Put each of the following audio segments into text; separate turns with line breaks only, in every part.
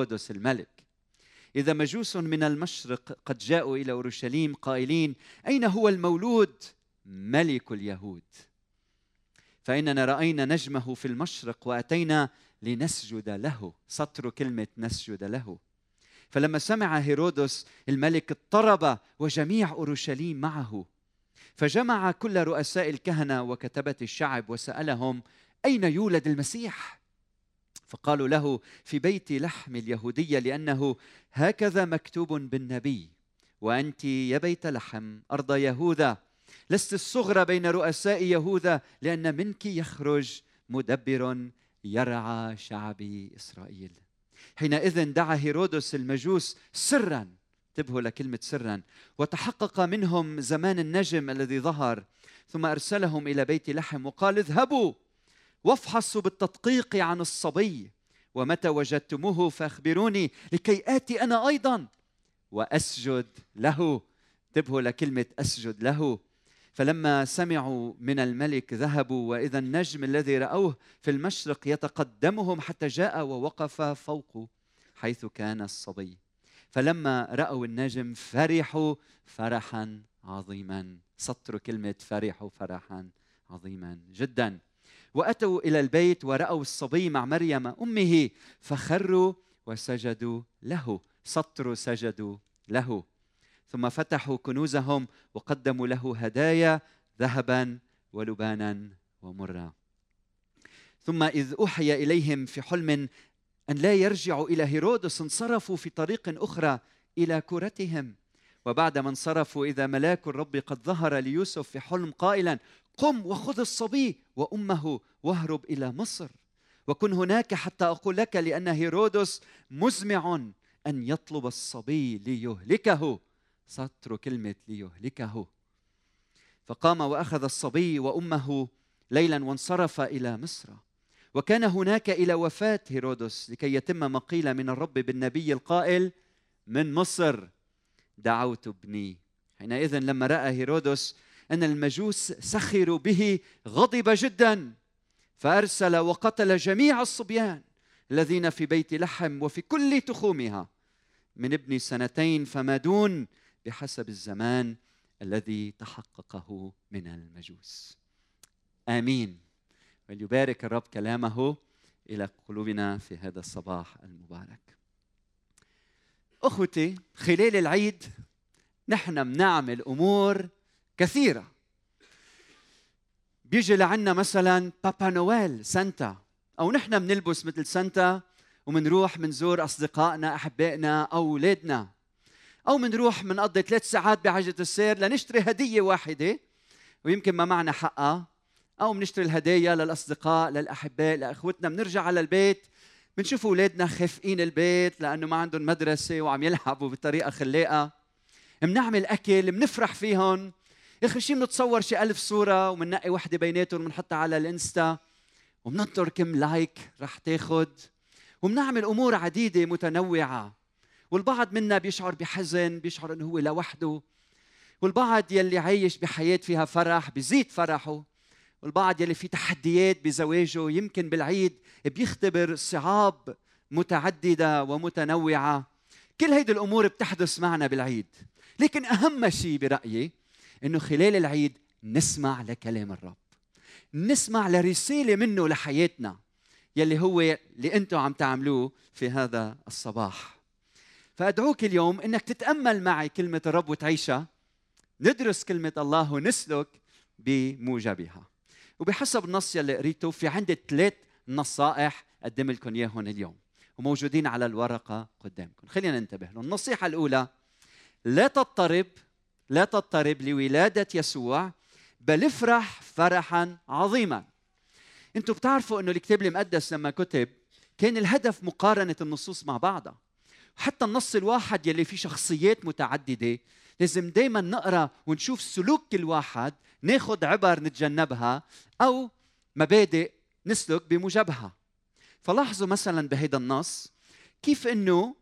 هيرودس الملك. إذا مجوس من المشرق قد جاءوا إلى أورشليم قائلين أين هو المولود؟ ملك اليهود. فإننا رأينا نجمه في المشرق وأتينا لنسجد له. سطر كلمة نسجد له. فلما سمع هيرودس الملك اضطرب وجميع أورشليم معه. فجمع كل رؤساء الكهنة وكتبة الشعب وسألهم أين يولد المسيح؟ فقالوا له في بيت لحم اليهودية لأنه هكذا مكتوب بالنبي وأنت يا بيت لحم أرض يهوذا لست الصغرى بين رؤساء يهوذا لأن منك يخرج مدبر يرعى شعب إسرائيل. حينئذ دعا هيرودس المجوس سرا انتبهوا لكلمة سرا وتحقق منهم زمان النجم الذي ظهر ثم أرسلهم إلى بيت لحم وقال اذهبوا! وافحصوا بالتدقيق عن الصبي. ومتى وجدتموه فأخبروني لكي آتي أنا أيضا. وأسجد له. انتبهوا لكلمة أسجد له. فلما سمعوا من الملك ذهبوا وإذا النجم الذي رأوه في المشرق يتقدمهم حتى جاء ووقف فوقه حيث كان الصبي. فلما رأوا النجم فرحوا فرحا عظيما. سطر كلمة فرحوا فرحا عظيما جدا. وأتوا إلى البيت ورأوا الصبي مع مريم أمه فخروا وسجدوا له سطر سجدوا له. ثم فتحوا كنوزهم وقدموا له هدايا ذهبا ولبانا ومرا. ثم إذ أوحي إليهم في حلم أن لا يرجعوا إلى هيرودس انصرفوا في طريق أخرى إلى كورتهم. وبعدما انصرفوا إذا ملاك الرب قد ظهر ليوسف في حلم قائلا قم وخذ الصبي وأمه واهرب إلى مصر. وكن هناك حتى أقول لك لأن هيرودس مزمع أن يطلب الصبي ليهلكه. سطر كلمة ليهلكه. فقام وأخذ الصبي وأمه ليلا وانصرف إلى مصر. وكان هناك إلى وفاة هيرودس لكي يتم ما قيل من الرب بالنبي القائل من مصر. دعوت ابني. حينئذ لما رأى هيرودس أن المجوس سخروا به غضب جدا فأرسل وقتل جميع الصبيان الذين في بيت لحم وفي كل تخومها من ابن سنتين فما دون بحسب الزمان الذي تحققه من المجوس. آمين. وليبارك الرب كلامه إلى قلوبنا في هذا الصباح المبارك. أخوتي خلال العيد نحن بنعمل أمور كثيرة. بيجي لعنا مثلا بابا نويل سانتا. أو نحن بنلبس مثل سانتا ومنروح منزور أصدقائنا أحبائنا أولادنا. أو بنروح بنقضي ثلاث ساعات بعجلة السير لنشتري هدية واحدة ويمكن ما معنا حقها. أو بنشتري الهدايا للأصدقاء للأحباء لإخوتنا. بنرجع على البيت بنشوف أولادنا خافقين البيت لأنه ما عندهم مدرسة وعم يلعبوا بطريقه خلاقه بنعمل أكل بنفرح فيهم. اخر شيء بنتصور شي ألف صورة وبننقي وحدة بيناتهم وبنحطها على الإنستا وبننطر كم لايك رح تاخد وبنعمل أمور عديدة متنوعة والبعض منا بيشعر بحزن بيشعر إنه هو لوحده والبعض يلي عايش بحياة فيها فرح بيزيد فرحه والبعض يلي في تحديات بزواجه يمكن بالعيد بيختبر صعاب متعددة ومتنوعة. كل هيدي الأمور بتحدث معنا بالعيد. لكن أهم شيء برأيي أنه خلال العيد نسمع لكلام الرب. نسمع لرسالة منه لحياتنا يلي هو اللي أنتم عم تعملوه في هذا الصباح. فأدعوك اليوم إنك تتأمل معي كلمة الرب وتعيشها. ندرس كلمة الله ونسلك بموجبها. وبحسب النص يلي قريته في عندي ثلاث نصائح أقدم لكم إياهم اليوم وموجودين على الورقة قدامكم. خلينا ننتبه لهم. النصيحة الأولى لا تضطرب لا تضطرب لولادة يسوع بل افرح فرحا عظيما. أنتم بتعرفوا إنه الكتاب المقدس لما كتب كان الهدف مقارنة النصوص مع بعضها. حتى النص الواحد يلي فيه شخصيات متعددة لازم دايما نقرأ ونشوف سلوك كل واحد ناخذ عبر نتجنبها أو مبادئ نسلك بموجبها. فلاحظوا مثلا بهيدا النص كيف إنه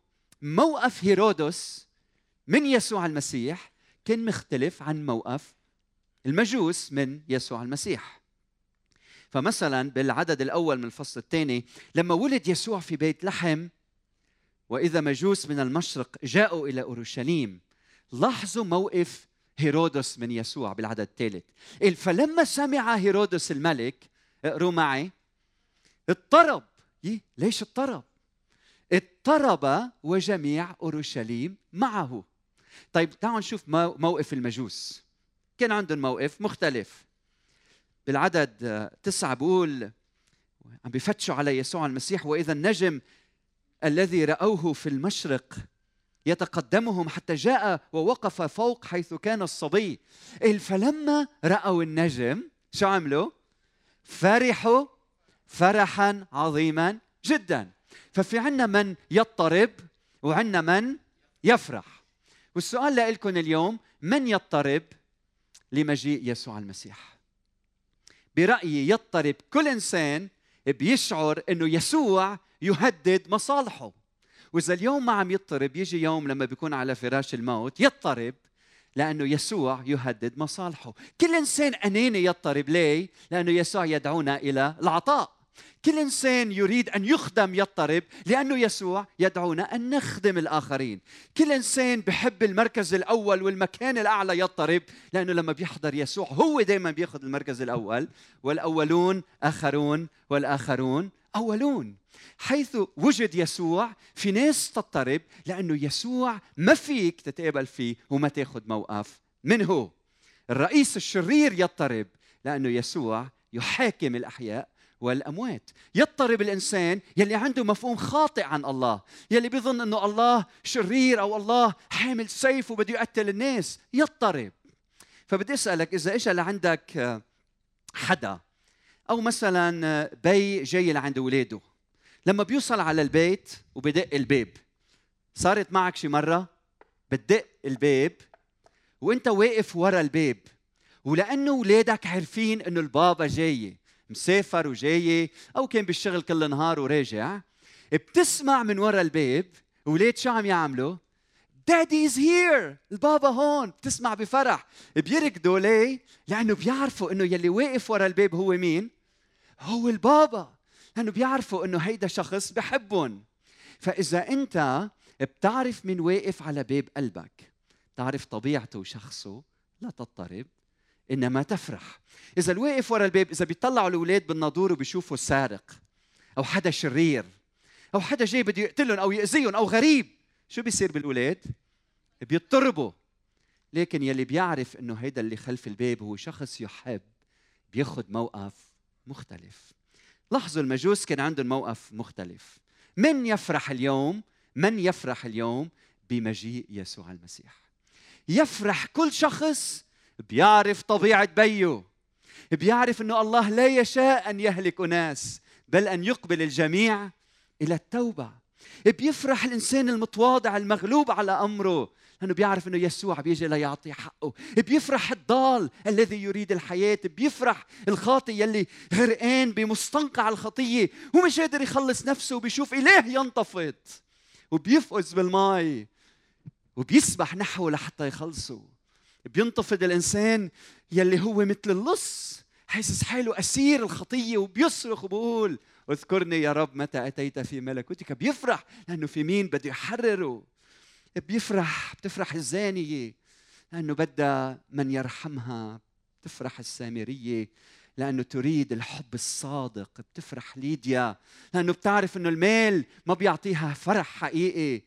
موقف هيرودس من يسوع المسيح كان مختلف عن موقف المجوس من يسوع المسيح. فمثلا بالعدد الأول من الفصل الثاني لما ولد يسوع في بيت لحم وإذا مجوس من المشرق جاءوا إلى أورشليم لاحظوا موقف هيرودس من يسوع بالعدد الثالث. فلما سمع هيرودس الملك اقروا معي اضطرب. ليش اضطرب؟ اضطرب وجميع أورشليم معه. طيب تعالوا نشوف موقف المجوس. كان عندهم موقف مختلف. بالعدد تسعة بقول عم بفتشوا على يسوع المسيح وإذا النجم الذي رأوه في المشرق يتقدمهم حتى جاء ووقف فوق حيث كان الصبي. فلما رأوا النجم شو عملوا؟ فرحوا فرحا عظيما جدا. ففي عنا من يضطرب وعنا من يفرح. والسؤال لكم اليوم من يضطرب لمجيء يسوع المسيح؟ برأيي يضطرب كل إنسان بيشعر أنه يسوع يهدد مصالحه. وإذا اليوم ما عم يضطرب يجي يوم لما بيكون على فراش الموت يضطرب لأنه يسوع يهدد مصالحه. كل إنسان أناني يضطرب ليه؟ لأنه يسوع يدعونا إلى العطاء. كل إنسان يريد أن يخدم يضطرب لأنه يسوع يدعونا أن نخدم الآخرين. كل إنسان بحب المركز الأول والمكان الأعلى يضطرب لأنه لما بيحضر يسوع هو دائما بياخذ المركز الأول. والأولون آخرون والآخرون أولون. حيث وجد يسوع في ناس تضطرب لأنه يسوع ما فيك تتقابل فيه وما تاخذ موقف منه. الرئيس الشرير يضطرب لأنه يسوع يحاكم الأحياء والأموات. يضطرب الإنسان يلي عنده مفهوم خاطئ عن الله يلي بيظن إنه الله شرير أو الله حامل سيف وبده يقتل الناس يضطرب. فبدي أسألك إذا اجى لعندك حدا أو مثلا بي جاي لعند اولاده لما بيوصل على البيت وبدق الباب صارت معك شي مرة؟ بتدق الباب وإنت واقف ورا الباب ولأنه اولادك عارفين إنه البابا جاي. مسافر وجاي أو كان بالشغل كل نهار وراجع. بتسمع من ورا الباب أولاد شو عم يعملوا؟ Daddy is here البابا هون. بتسمع بفرح. بيركضوا ليه لأنه بيعرفوا إنه يلي واقف ورا الباب هو مين؟ هو البابا. لأنه بيعرفوا إنه هيدا شخص بحبهم. فإذا أنت بتعرف مين واقف على باب قلبك تعرف طبيعته وشخصه لا تضطرب. إنما تفرح. إذا الواقف ورا الباب إذا بيطلعوا الأولاد بالناظور وبيشوفوا سارق أو حدا شرير أو حدا جاي بده يقتلهم أو يأذيهم أو غريب شو بيصير بالأولاد؟ بيضطربوا. لكن يلي بيعرف إنه هيدا اللي خلف الباب هو شخص يحب بياخذ موقف مختلف. لاحظوا المجوس كان عندهم موقف مختلف. من يفرح اليوم؟ من يفرح اليوم بمجيء يسوع المسيح. يفرح كل شخص بيعرف طبيعة بيه بيعرف إنه الله لا يشاء أن يهلك اناس بل أن يقبل الجميع إلى التوبة. بيفرح الإنسان المتواضع المغلوب على أمره لأنه بيعرف إنه يسوع بيجي ليعطي حقه. بيفرح الضال الذي يريد الحياة بيفرح الخاطي يلي غرقان بمستنقع الخطية ومش قادر يخلص نفسه وبيشوف اله ينتفض. وبيفقز بالماء وبيسبح نحوه لحتى يخلصه. بينتفض الإنسان يلي هو مثل اللص حاسس حاله أسير الخطية وبيصرخ وبقول اذكرني يا رب متى أتيت في ملكوتك. بيفرح لأنه في مين بده يحرره؟ بيفرح بتفرح الزانية لأنه بدها من يرحمها. بتفرح السامرية لأنه تريد الحب الصادق. بتفرح ليديا لأنه بتعرف إنه المال ما بيعطيها فرح حقيقي.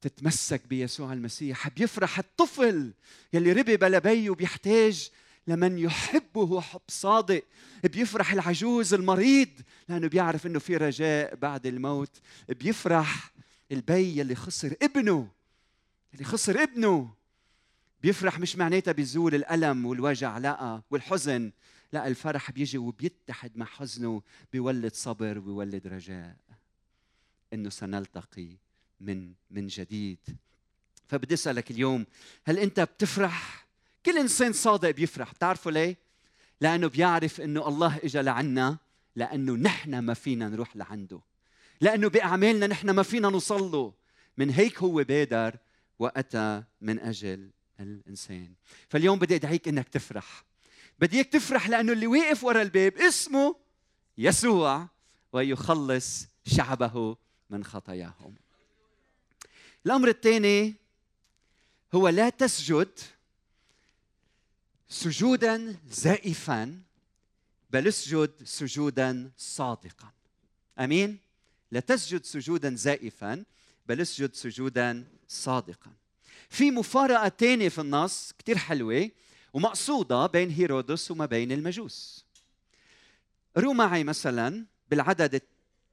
تتمسك بيسوع المسيح. بيفرح الطفل يلي ربي بلا بي وبيحتاج لمن يحبه حب صادق. بيفرح العجوز المريض لأنه بيعرف إنه في رجاء بعد الموت. بيفرح البي يلي خسر ابنه اللي خسر ابنه. بيفرح مش معناتها بيزول الألم والوجع لا والحزن. لا الفرح بيجي وبيتحد مع حزنه بيولد صبر ويولد رجاء. إنه سنلتقي من من جديد. فبدي أسألك اليوم هل أنت بتفرح؟ كل إنسان صادق بيفرح بتعرفوا ليه؟ لأنه بيعرف إنه الله اجى لعنا لأنه نحن ما فينا نروح لعنده. لأنه بأعمالنا نحن ما فينا نوصل له من هيك هو بادر وأتى من أجل الإنسان. فاليوم بدي أدعيك إنك تفرح. بدي إياك تفرح لأنه اللي واقف ورا الباب اسمه يسوع ويخلص شعبه من خطاياهم. الأمر الثاني هو لا تسجد سجودا زائفا بل اسجد سجودا صادقا. آمين؟ لا تسجد سجودا زائفا بل اسجد سجودا صادقا. في مفارقة ثانية في النص كثير حلوة ومقصودة بين هيرودس وما بين المجوس. رو معي مثلا بالعدد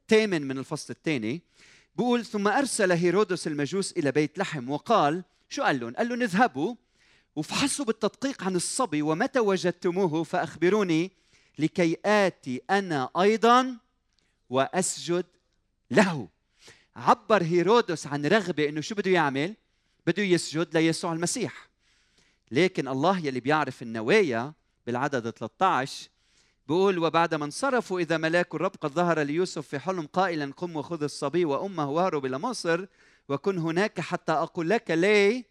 الثامن من الفصل الثاني بقول ثم أرسل هيرودس المجوس إلى بيت لحم وقال شو قال لهم؟ قال لهم اذهبوا وافحصوا بالتدقيق عن الصبي ومتى وجدتموه فأخبروني لكي آتي أنا أيضا وأسجد له عبر هيرودس عن رغبة أنه شو بده يعمل؟ بده يسجد ليسوع المسيح لكن الله يلي بيعرف النوايا بالعدد 13 بيقول وبعدما انصرفوا إذا ملاك الرب قد ظهر ليوسف في حلم قائلا قم وخذ الصبي وأمه وهرب إلى مصر وكن هناك حتى أقول لك ليه؟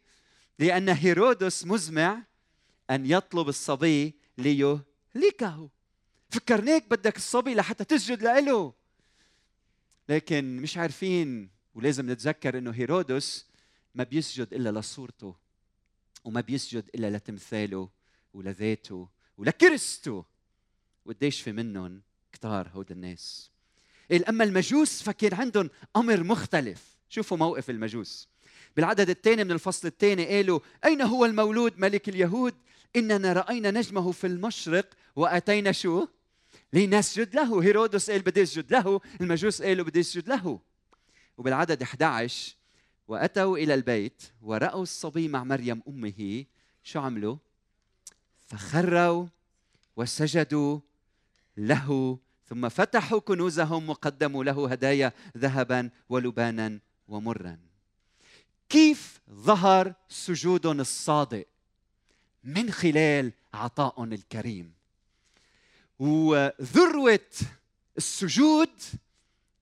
لأن هيرودس مزمع أن يطلب الصبي ليهلكه. فكرناك بدك الصبي لحتى تسجد له لكن مش عارفين ولازم نتذكر إنه هيرودس ما بيسجد إلا لصورته وما بيسجد إلا لتمثاله ولذاته ولكرسته وقديش في منهم كتار هود الناس. اما المجوس فكان عندهم أمر مختلف. شوفوا موقف المجوس. بالعدد الثاني من الفصل الثاني قالوا أين هو المولود ملك اليهود؟ إننا رأينا نجمه في المشرق وأتينا شو؟ لنسجد له. هيرودس قال بدي اسجد له. المجوس قالوا بدي اسجد له. وبالعدد 11 وأتوا إلى البيت ورأوا الصبي مع مريم أمه. شو عملوا؟ فخروا وسجدوا له ثم فتحوا كنوزهم وقدموا له هدايا ذهبا ولبانا ومرا. كيف ظهر سجودهم الصادق؟ من خلال عطائهم الكريم. وذروة السجود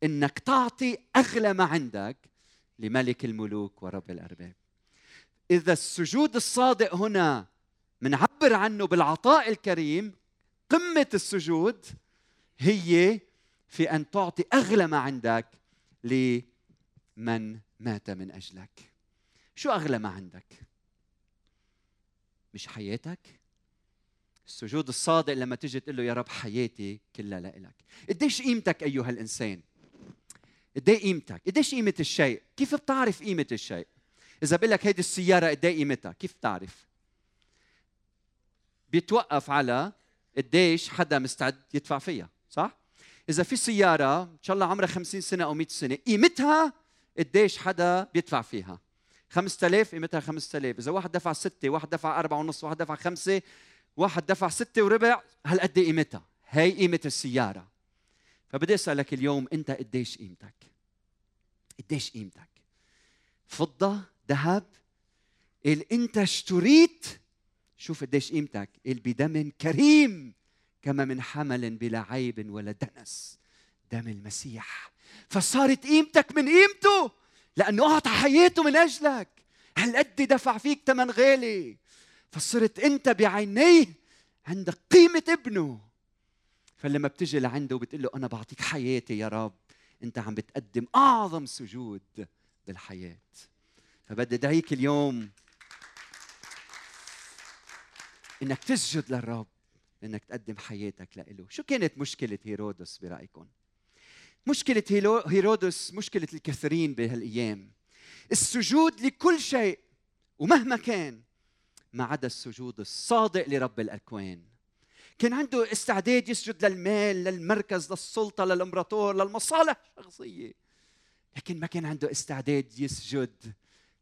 إنك تعطي أغلى ما عندك لملك الملوك ورب الأرباب. إذا السجود الصادق هنا منعبر عنه بالعطاء الكريم قمة السجود هي في أن تعطي أغلى ما عندك لمن مات من أجلك شو أغلى ما عندك مش حياتك السجود الصادق لما تيجي تقول له يا رب حياتي كلها لإلك قديش قيمتك أيها الإنسان قد قيمتك؟ قديش قيمة الشيء؟ كيف بتعرف قيمة الشيء؟ إذا بقول لك هيدي السيارة قد قيمتها؟ كيف بتعرف؟ بيتوقف على قديش حدا مستعد يدفع فيها، صح؟ إذا في سيارة إن شاء الله عمرها 50 سنة أو 100 سنة، قيمتها قديش حدا بيدفع فيها؟ 5000 قيمتها 5000 إذا واحد دفع ستة واحد دفع أربعة ونص واحد دفع خمسة واحد دفع ستة وربع هالقد قيمتها؟ هي قيمة السيارة. فبدي أسألك اليوم أنت قديش قيمتك؟ قديش قيمتك؟ فضة ذهب قال أنت اشتريت شوف قديش قيمتك. قال بدم كريم كما من حمل بلا عيب ولا دنس. دم المسيح. فصارت قيمتك من قيمته لأنه أعطى حياته من أجلك. هالقد دفع فيك ثمن غالي؟ فصرت أنت بعينيه عندك قيمة ابنه. فلما بتجي لعنده وبتقول له أنا بعطيك حياتي يا رب. أنت عم بتقدم أعظم سجود بالحياة. فبدي ادعيك اليوم إنك تسجد للرب إنك تقدم حياتك له شو كانت مشكلة هيرودس برأيكم؟ مشكلة هيرودس مشكلة الكثيرين بهالأيام. السجود لكل شيء ومهما كان ما عدا السجود الصادق لرب الأكوان. كان عنده استعداد يسجد للمال للمركز للسلطة للإمبراطور للمصالح الشخصية. لكن ما كان عنده استعداد يسجد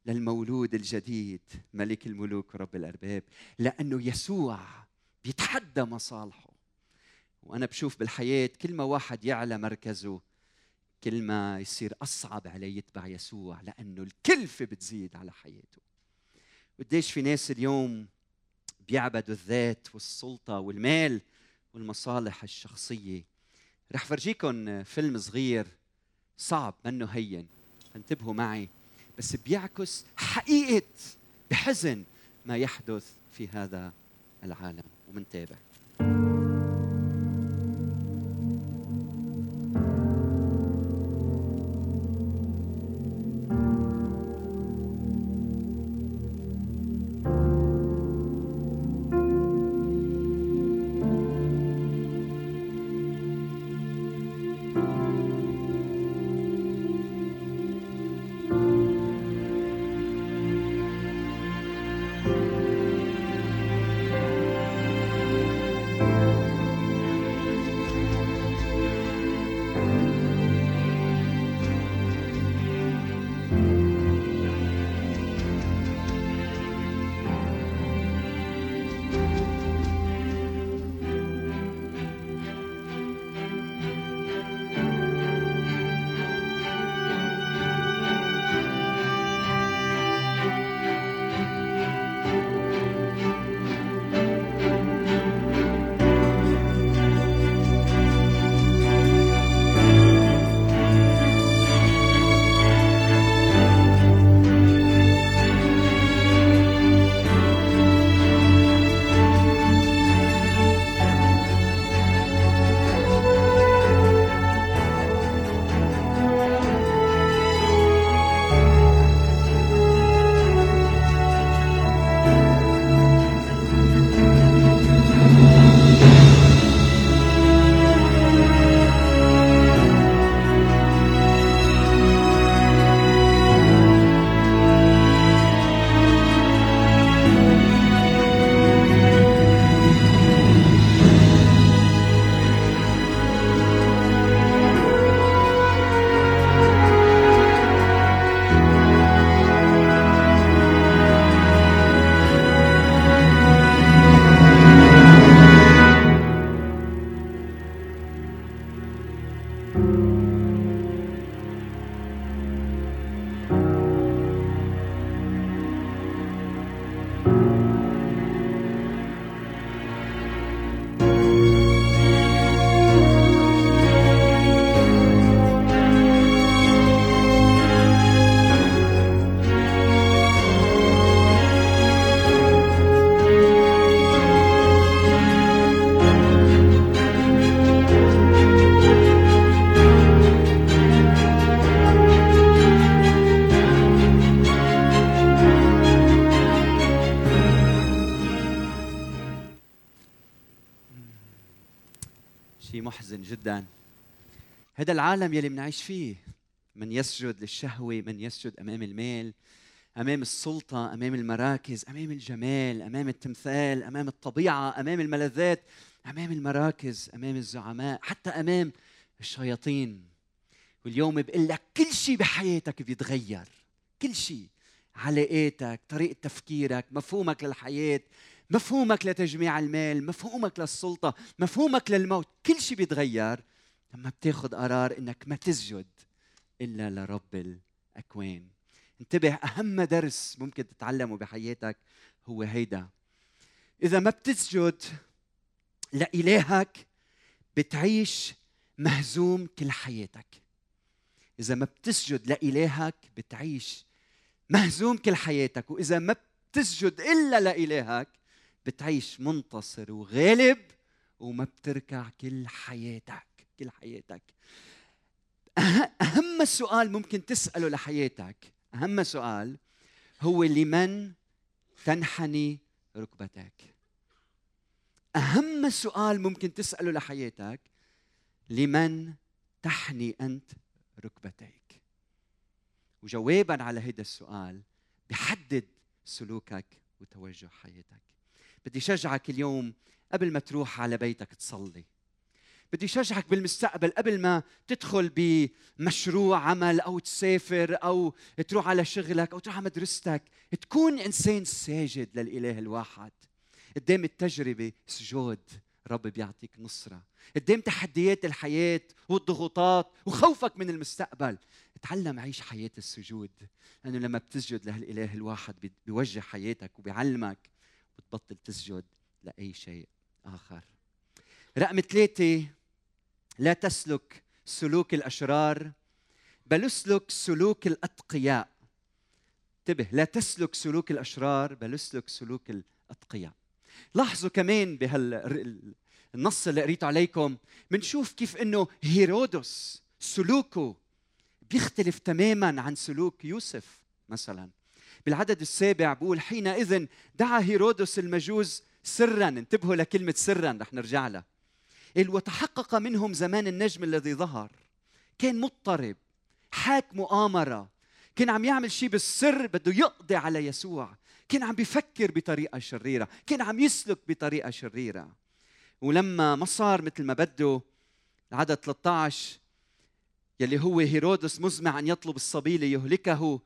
للمولود الجديد ملك الملوك ورب الأرباب لأنه يسوع بيتحدى مصالحه. وأنا بشوف بالحياة كل ما واحد يعلى مركزه كل ما يصير أصعب عليه يتبع يسوع لأنه الكلفة بتزيد على حياته. قديش في ناس اليوم بيعبدوا الذات والسلطة والمال والمصالح الشخصية. رح فرجيكم فيلم صغير صعب منه هين. انتبهوا معي. بس بيعكس حقيقة بحزن ما يحدث في هذا العالم. ومنتابع العالم يلي بنعيش فيه. من يسجد للشهوة من يسجد أمام المال أمام السلطة أمام المراكز أمام الجمال أمام التمثال أمام الطبيعة أمام الملذات أمام المراكز أمام الزعماء حتى أمام الشياطين. واليوم بقول لك كل شيء بحياتك بيتغير. كل شيء علاقاتك طريقة تفكيرك مفهومك للحياة مفهومك لتجميع المال مفهومك للسلطة مفهومك للموت. كل شيء بيتغير. لما بتاخذ قرار إنك ما تسجد إلا لرب الأكوان. انتبه أهم درس ممكن تتعلمه بحياتك هو هيدا. إذا ما بتسجد لإلهك بتعيش مهزوم كل حياتك. إذا ما بتسجد لإلهك بتعيش مهزوم كل حياتك. وإذا ما بتسجد إلا لإلهك بتعيش منتصر وغالب وما بتركع كل حياتك. كل حياتك أهم سؤال ممكن تسأله لحياتك أهم سؤال هو لمن تنحني ركبتك؟ أهم سؤال ممكن تسأله لحياتك لمن تحني أنت ركبتيك وجوابا على هذا السؤال بحدد سلوكك وتوجه حياتك. بدي شجعك اليوم قبل ما تروح على بيتك تصلي. بدي شجعك بالمستقبل قبل ما تدخل بمشروع عمل أو تسافر أو تروح على شغلك أو تروح على مدرستك. تكون إنسان ساجد للإله الواحد. قدام التجربة سجود رب بيعطيك نصرة. قدام تحديات الحياة والضغوطات وخوفك من المستقبل. تعلم عيش حياة السجود. لأنه لما بتسجد لهالإله الواحد بيوجه حياتك وبيعلمك بتبطل تسجد لأي شيء آخر. رقم ثلاثة لا تسلك سلوك الأشرار بل اسلك سلوك الأتقياء. انتبه لا تسلك سلوك الأشرار بل اسلك سلوك الأتقياء. لاحظوا كمان بهالنص اللي قريته عليكم بنشوف كيف إنه هيرودس سلوكه بيختلف تماما عن سلوك يوسف مثلا. بالعدد السابع بقول حينئذ دعا هيرودس المجوز سرا. انتبهوا لكلمة سرا رح نرجع لها. وتحقق منهم زمان النجم الذي ظهر. كان مضطرب حاك مؤامرة كان عم يعمل شيء بالسر بده يقضي على يسوع. كان عم بيفكر بطريقة شريرة كان عم يسلك بطريقة شريرة. ولما ما صار مثل ما بده العدد 13 يلي هو هيرودس مزمع أن يطلب الصبي ليهلكه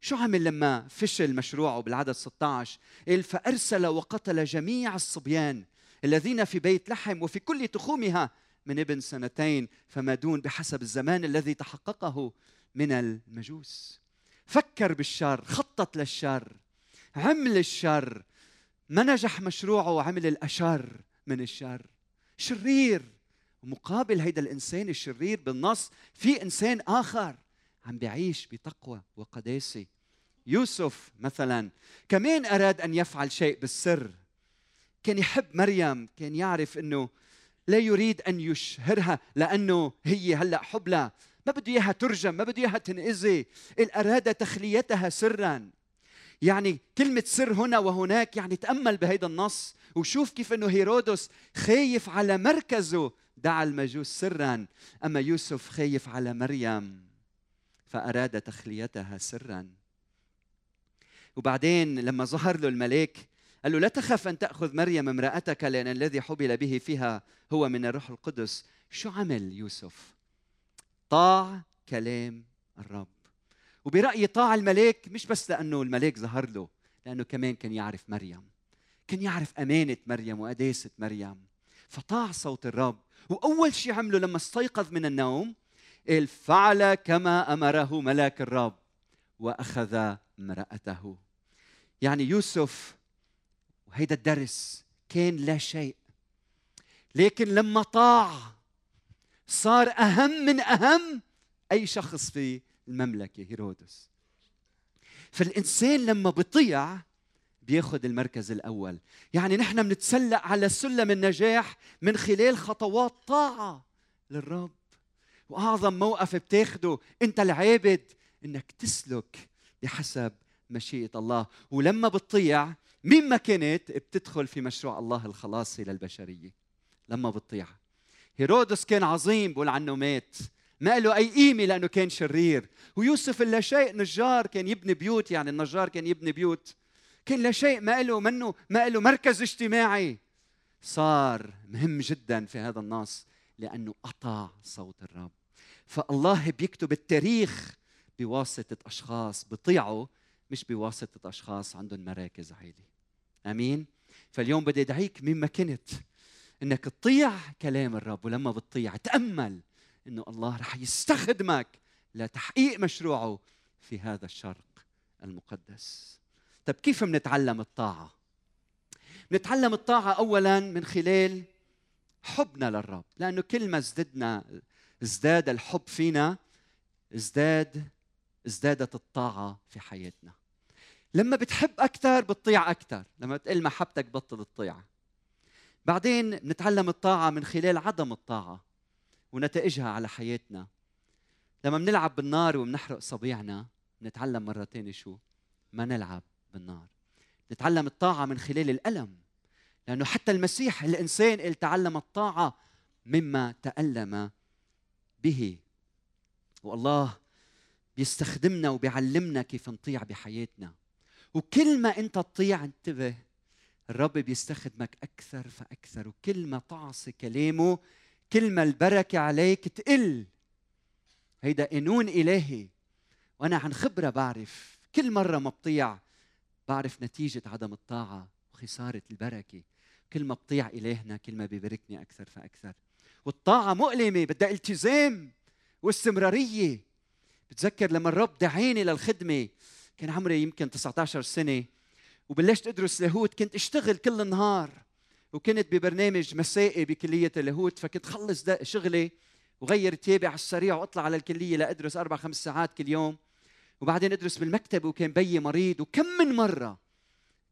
شو عمل لما فشل مشروعه بالعدد 16 قال فأرسل وقتل جميع الصبيان الذين في بيت لحم وفي كل تخومها من ابن سنتين فما دون بحسب الزمان الذي تحققه من المجوس. فكر بالشر خطط للشر عمل الشر ما نجح مشروعه وعمل الأشر من الشر. شرير مقابل هيدا الإنسان الشرير بالنص في إنسان آخر عم بيعيش بتقوى وقداسة. يوسف مثلا كمان أراد أن يفعل شيء بالسر. كان يحب مريم كان يعرف إنه لا يريد أن يشهرها لأنه هي هلأ حبلى. ما بده إياها ترجم ما بده إياها تنأذي. أراد تخليتها سرا. يعني كلمة سر هنا وهناك يعني تأمل بهيدا النص. وشوف كيف إنه هيرودس خايف على مركزه. دعا المجوس سرا. أما يوسف خايف على مريم. فأراد تخليتها سرا. وبعدين لما ظهر له الملاك قال له لا تخف أن تأخذ مريم امرأتك لأن الذي حبل به فيها هو من الروح القدس. شو عمل يوسف؟ طاع كلام الرب. وبرأيي طاع الملاك مش بس لأنه الملاك ظهر له لأنه كمان كان يعرف مريم. كان يعرف أمانة مريم وقداسة مريم. فطاع صوت الرب. وأول شيء عمله لما استيقظ من النوم قال فعل كما أمره ملاك الرب وأخذ امرأته. يعني يوسف وهيدا الدرس كان لا شيء. لكن لما طاع صار أهم من أهم أي شخص في المملكة هيرودس. فالإنسان لما بيطيع بياخذ المركز الأول. يعني نحن بنتسلق على سلم النجاح من خلال خطوات طاعة للرب. وأعظم موقف بتاخده أنت العابد إنك تسلك بحسب مشيئة الله. ولما بتطيع مين ما كانت بتدخل في مشروع الله الخلاصي للبشريه لما بتطيع. هيرودس كان عظيم بقول عنه مات. ما له أي قيمة لأنه كان شرير. ويوسف لا شيء نجار كان يبني بيوت يعني النجار كان يبني بيوت. كان لا شيء ما له منه ما له مركز اجتماعي. صار مهم جدا في هذا النص لأنه أطاع صوت الرب. فالله بيكتب التاريخ بواسطة أشخاص بيطيعوا مش بواسطة أشخاص عندهم مراكز عاليه آمين؟ فاليوم بدي أدعيك مما كنت إنك تطيع كلام الرب ولما بتطيع تأمل إنه الله رح يستخدمك لتحقيق مشروعه في هذا الشرق المقدس. طيب كيف بنتعلم الطاعة؟ نتعلم الطاعة اولا من خلال حبنا للرب لأنه كل ما ازددنا ازداد الحب فينا ازداد ازدادت الطاعة في حياتنا. لما بتحب أكثر بتطيع أكثر لما تقل محبتك بطل تطيع بعدين نتعلم الطاعة من خلال عدم الطاعة ونتائجها على حياتنا. لما بنلعب بالنار وبنحرق صبيعنا نتعلم مرة تانية شو؟ ما نلعب بالنار. نتعلم الطاعة من خلال الألم لأنه حتى المسيح الإنسان اللي تعلم الطاعة مما تألم به. والله بيستخدمنا وبيعلمنا كيف نطيع بحياتنا. وكل ما أنت تطيع انتبه الرب بيستخدمك أكثر فأكثر وكل ما تعصي كلامه كل ما البركة عليك تقل. هيدا قانون إلهي. وأنا عن خبرة بعرف كل مرة ما بطيع بعرف نتيجة عدم الطاعة وخسارة البركة. كل ما بطيع إلهنا كل ما بيباركني أكثر فأكثر. والطاعة مؤلمة بدها التزام واستمرارية. بتذكر لما الرب دعاني للخدمة كان عمري يمكن 19 سنة وبلشت أدرس لاهوت كنت أشتغل كل النهار وكنت ببرنامج مسائي بكلية اللاهوت فكنت خلص شغلي وغير ثيابي على السريع وأطلع على الكلية لأدرس أربع خمس ساعات كل يوم. وبعدين أدرس بالمكتب وكان بيي مريض. وكم من مرة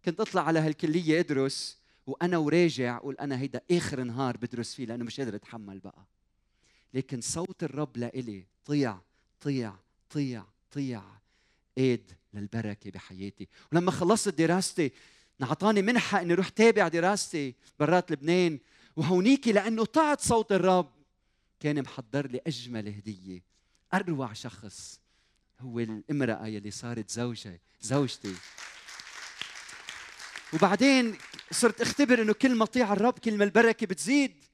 كنت أطلع على هالكلية أدرس وأنا وراجع أقول أنا هيدا آخر نهار بدرس فيه لأنه مش قادر أتحمل بقى. لكن صوت الرب لإلي طيع طيع طيع طيع. ايد للبركة بحياتي. ولما خلصت دراستي اعطاني منحة إني أروح تابع دراستي برات لبنان. وهونيك لأنه طاعت صوت الرب. كان محضر لي أجمل هدية. أروع شخص هو الامرأة يلي صارت زوجة زوجتي. وبعدين صرت أختبر إنه كل ما اطيع الرب كل ما البركة بتزيد.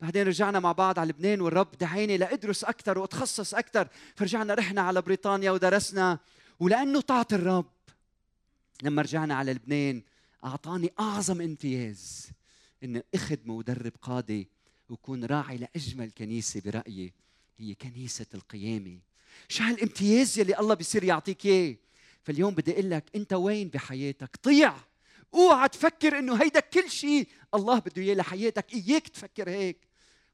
بعدين رجعنا مع بعض على لبنان والرب دعيني لأدرس أكثر وأتخصص أكثر فرجعنا رحنا على بريطانيا ودرسنا. ولأنه طاعت الرب. لما رجعنا على لبنان أعطاني أعظم امتياز اني اخدم وادرب قاده وكون راعي لأجمل كنيسة برأيي هي كنيسة القيامة. شو هالامتياز يلي الله بيصير يعطيك إياه؟ فاليوم بدي أقول لك أنت وين بحياتك؟ طيع! اوعى تفكر إنه هيدا كل شيء الله بده إياه لحياتك إياك تفكر هيك.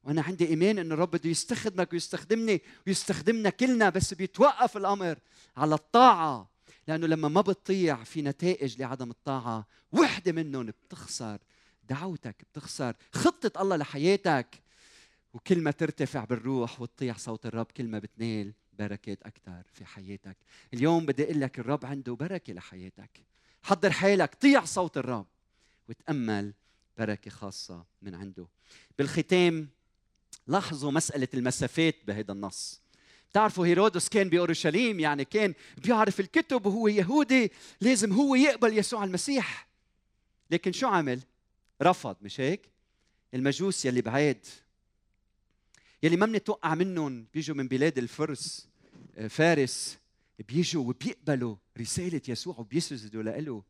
وأنا عندي ايمان انه الرب بده يستخدمك ويستخدمني ويستخدمنا كلنا بس بيتوقف الامر على الطاعة لأنه لما ما بتطيع في نتائج لعدم الطاعة. وحدة منهم بتخسر دعوتك بتخسر خطة الله لحياتك. وكل ما ترتفع بالروح وتطيع صوت الرب كل ما بتنال بركات أكثر في حياتك. اليوم بدي أقول لك الرب عنده بركة لحياتك. حضر حالك طيع صوت الرب وتأمل بركة خاصة من عنده. بالختام لاحظوا مسألة المسافات بهذا النص. تعرفوا هيرودس كان بأورشليم يعني كان بيعرف الكتب وهو يهودي لازم هو يقبل يسوع المسيح. لكن شو عمل؟ رفض مش هيك؟ المجوس يلي بعيد يلي ما بنتوقع منهم بيجوا من بلاد الفرس آه، فارس بيجوا وبيقبلوا رسالة يسوع وبيسجدوا له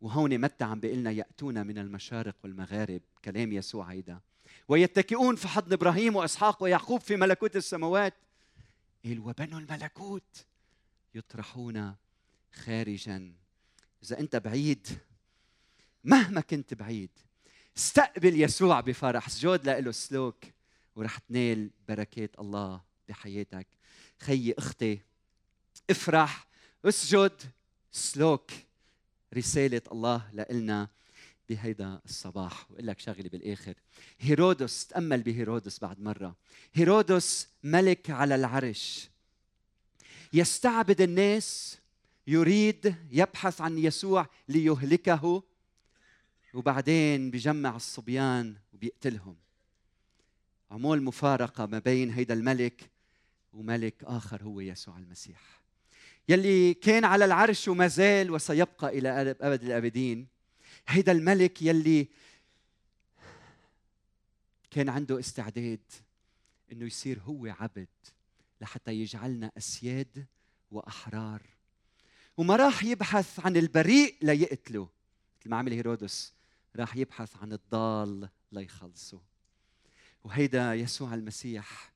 وهون متى عم بيقول لنا يأتون من المشارق والمغارب كلام يسوع هيدا. ويتكئون في حضن إبراهيم وإسحاق ويعقوب في ملكوت السماوات. قال وبنو الملكوت. يطرحون خارجا. إذا أنت بعيد مهما كنت بعيد استقبل يسوع بفرح. اسجد له سلوك. ورح تنال بركات الله بحياتك. خيي أختي افرح. اسجد سلوك. رسالة الله لإلنا. بهيدا الصباح. وإقول لك شغلة بالآخر. هيرودس تأمل بهيرودس بعد مرة. هيرودس ملك على العرش. يستعبد الناس يريد يبحث عن يسوع ليهلكه وبعدين بجمع الصبيان وبيقتلهم. عمول مفارقة ما بين هيدا الملك وملك آخر هو يسوع المسيح. يلي كان على العرش وما زال وسيبقى إلى أبد الآبدين هيدا الملك يلي كان عنده استعداد إنه يصير هو عبد لحتى يجعلنا أسياد وأحرار. وما راح يبحث عن البريء ليقتله مثل ما عمل هيرودس راح يبحث عن الضال ليخلصه. وهيدا يسوع المسيح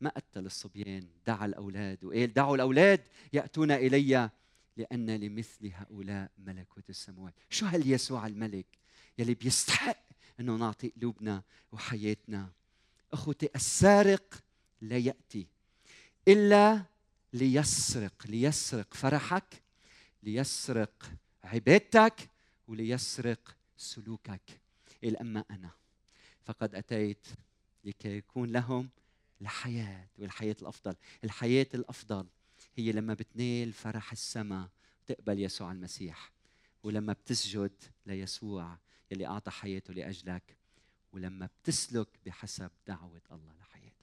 ما قتل الصبيان دعا الأولاد وقال دعوا الأولاد يأتون إلي لأن لمثل هؤلاء ملكوت السماوات. شو هل يسوع الملك يلي بيستحق إنه نعطي قلوبنا وحياتنا؟ أخوتي السارق لا يأتي إلا ليسرق ليسرق فرحك ليسرق عبادتك وليسرق سلوكك. إلا أما أنا فقد أتيت لكي يكون لهم الحياة والحياة الأفضل. الحياة الأفضل هي لما بتنال فرح السماء تقبل يسوع المسيح. ولما بتسجد ليسوع يلي أعطى حياته لأجلك. ولما بتسلك بحسب دعوة الله لحياتك.